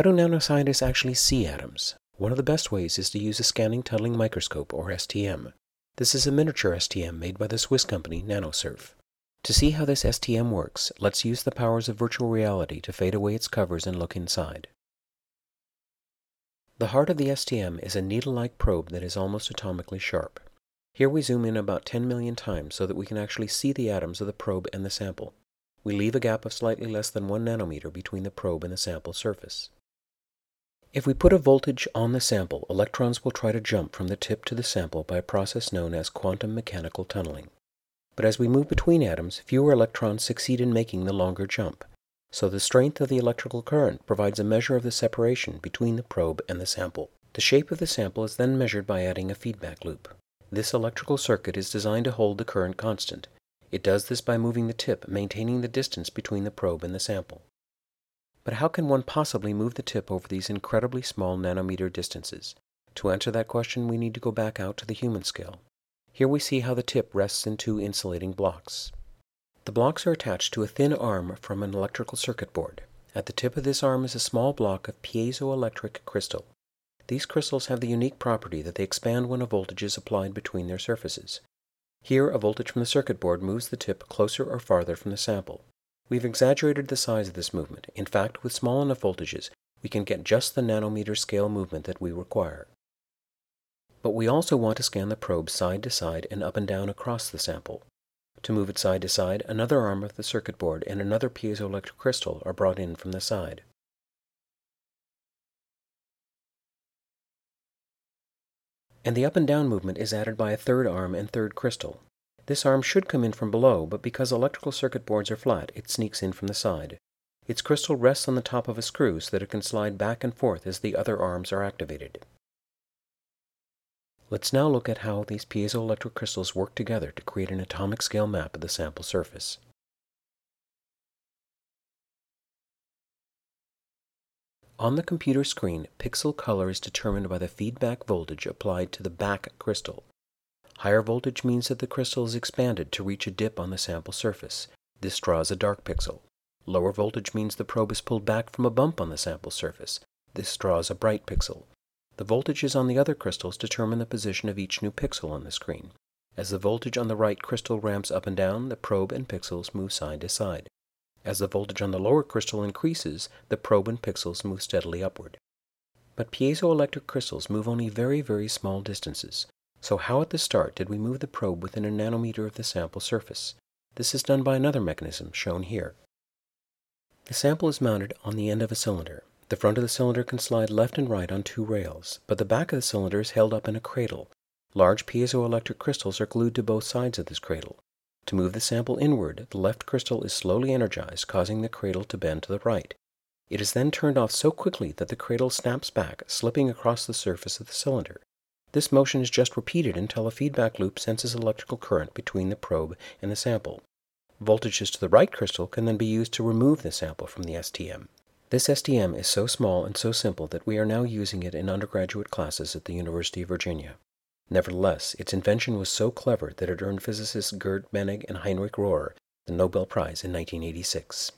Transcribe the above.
How do nanoscientists actually see atoms? One of the best ways is to use a scanning tunneling microscope, or STM. This is a miniature STM made by the Swiss company NanoSurf. To see how this STM works, let's use the powers of virtual reality to fade away its covers and look inside. The heart of the STM is a needle-like probe that is almost atomically sharp. Here we zoom in about 10 million times so that we can actually see the atoms of the probe and the sample. We leave a gap of slightly less than 1 nanometer between the probe and the sample surface. If we put a voltage on the sample, electrons will try to jump from the tip to the sample by a process known as quantum mechanical tunneling. But as we move between atoms, fewer electrons succeed in making the longer jump. So the strength of the electrical current provides a measure of the separation between the probe and the sample. The shape of the sample is then measured by adding a feedback loop. This electrical circuit is designed to hold the current constant. It does this by moving the tip, maintaining the distance between the probe and the sample. But how can one possibly move the tip over these incredibly small nanometer distances? To answer that question, we need to go back out to the human scale. Here we see how the tip rests in two insulating blocks. The blocks are attached to a thin arm from an electrical circuit board. At the tip of this arm is a small block of piezoelectric crystal. These crystals have the unique property that they expand when a voltage is applied between their surfaces. Here, a voltage from the circuit board moves the tip closer or farther from the sample. We've exaggerated the size of this movement. In fact, with small enough voltages, we can get just the nanometer scale movement that we require. But we also want to scan the probe side to side and up and down across the sample. To move it side to side, another arm of the circuit board and another piezoelectric crystal are brought in from the side. And the up and down movement is added by a third arm and third crystal. This arm should come in from below, but because electrical circuit boards are flat, it sneaks in from the side. Its crystal rests on the top of a screw so that it can slide back and forth as the other arms are activated. Let's now look at how these piezoelectric crystals work together to create an atomic scale map of the sample surface. On the computer screen, pixel color is determined by the feedback voltage applied to the back crystal. Higher voltage means that the crystal is expanded to reach a dip on the sample surface. This draws a dark pixel. Lower voltage means the probe is pulled back from a bump on the sample surface. This draws a bright pixel. The voltages on the other crystals determine the position of each new pixel on the screen. As the voltage on the right crystal ramps up and down, the probe and pixels move side to side. As the voltage on the lower crystal increases, the probe and pixels move steadily upward. But piezoelectric crystals move only very, very small distances. So how at the start did we move the probe within a nanometer of the sample surface? This is done by another mechanism shown here. The sample is mounted on the end of a cylinder. The front of the cylinder can slide left and right on two rails, but the back of the cylinder is held up in a cradle. Large piezoelectric crystals are glued to both sides of this cradle. To move the sample inward, the left crystal is slowly energized, causing the cradle to bend to the right. It is then turned off so quickly that the cradle snaps back, slipping across the surface of the cylinder. This motion is just repeated until a feedback loop senses electrical current between the probe and the sample. Voltages to the right crystal can then be used to remove the sample from the STM. This STM is so small and so simple that we are now using it in undergraduate classes at the University of Virginia. Nevertheless, its invention was so clever that it earned physicists Gerd Binnig and Heinrich Rohrer the Nobel Prize in 1986.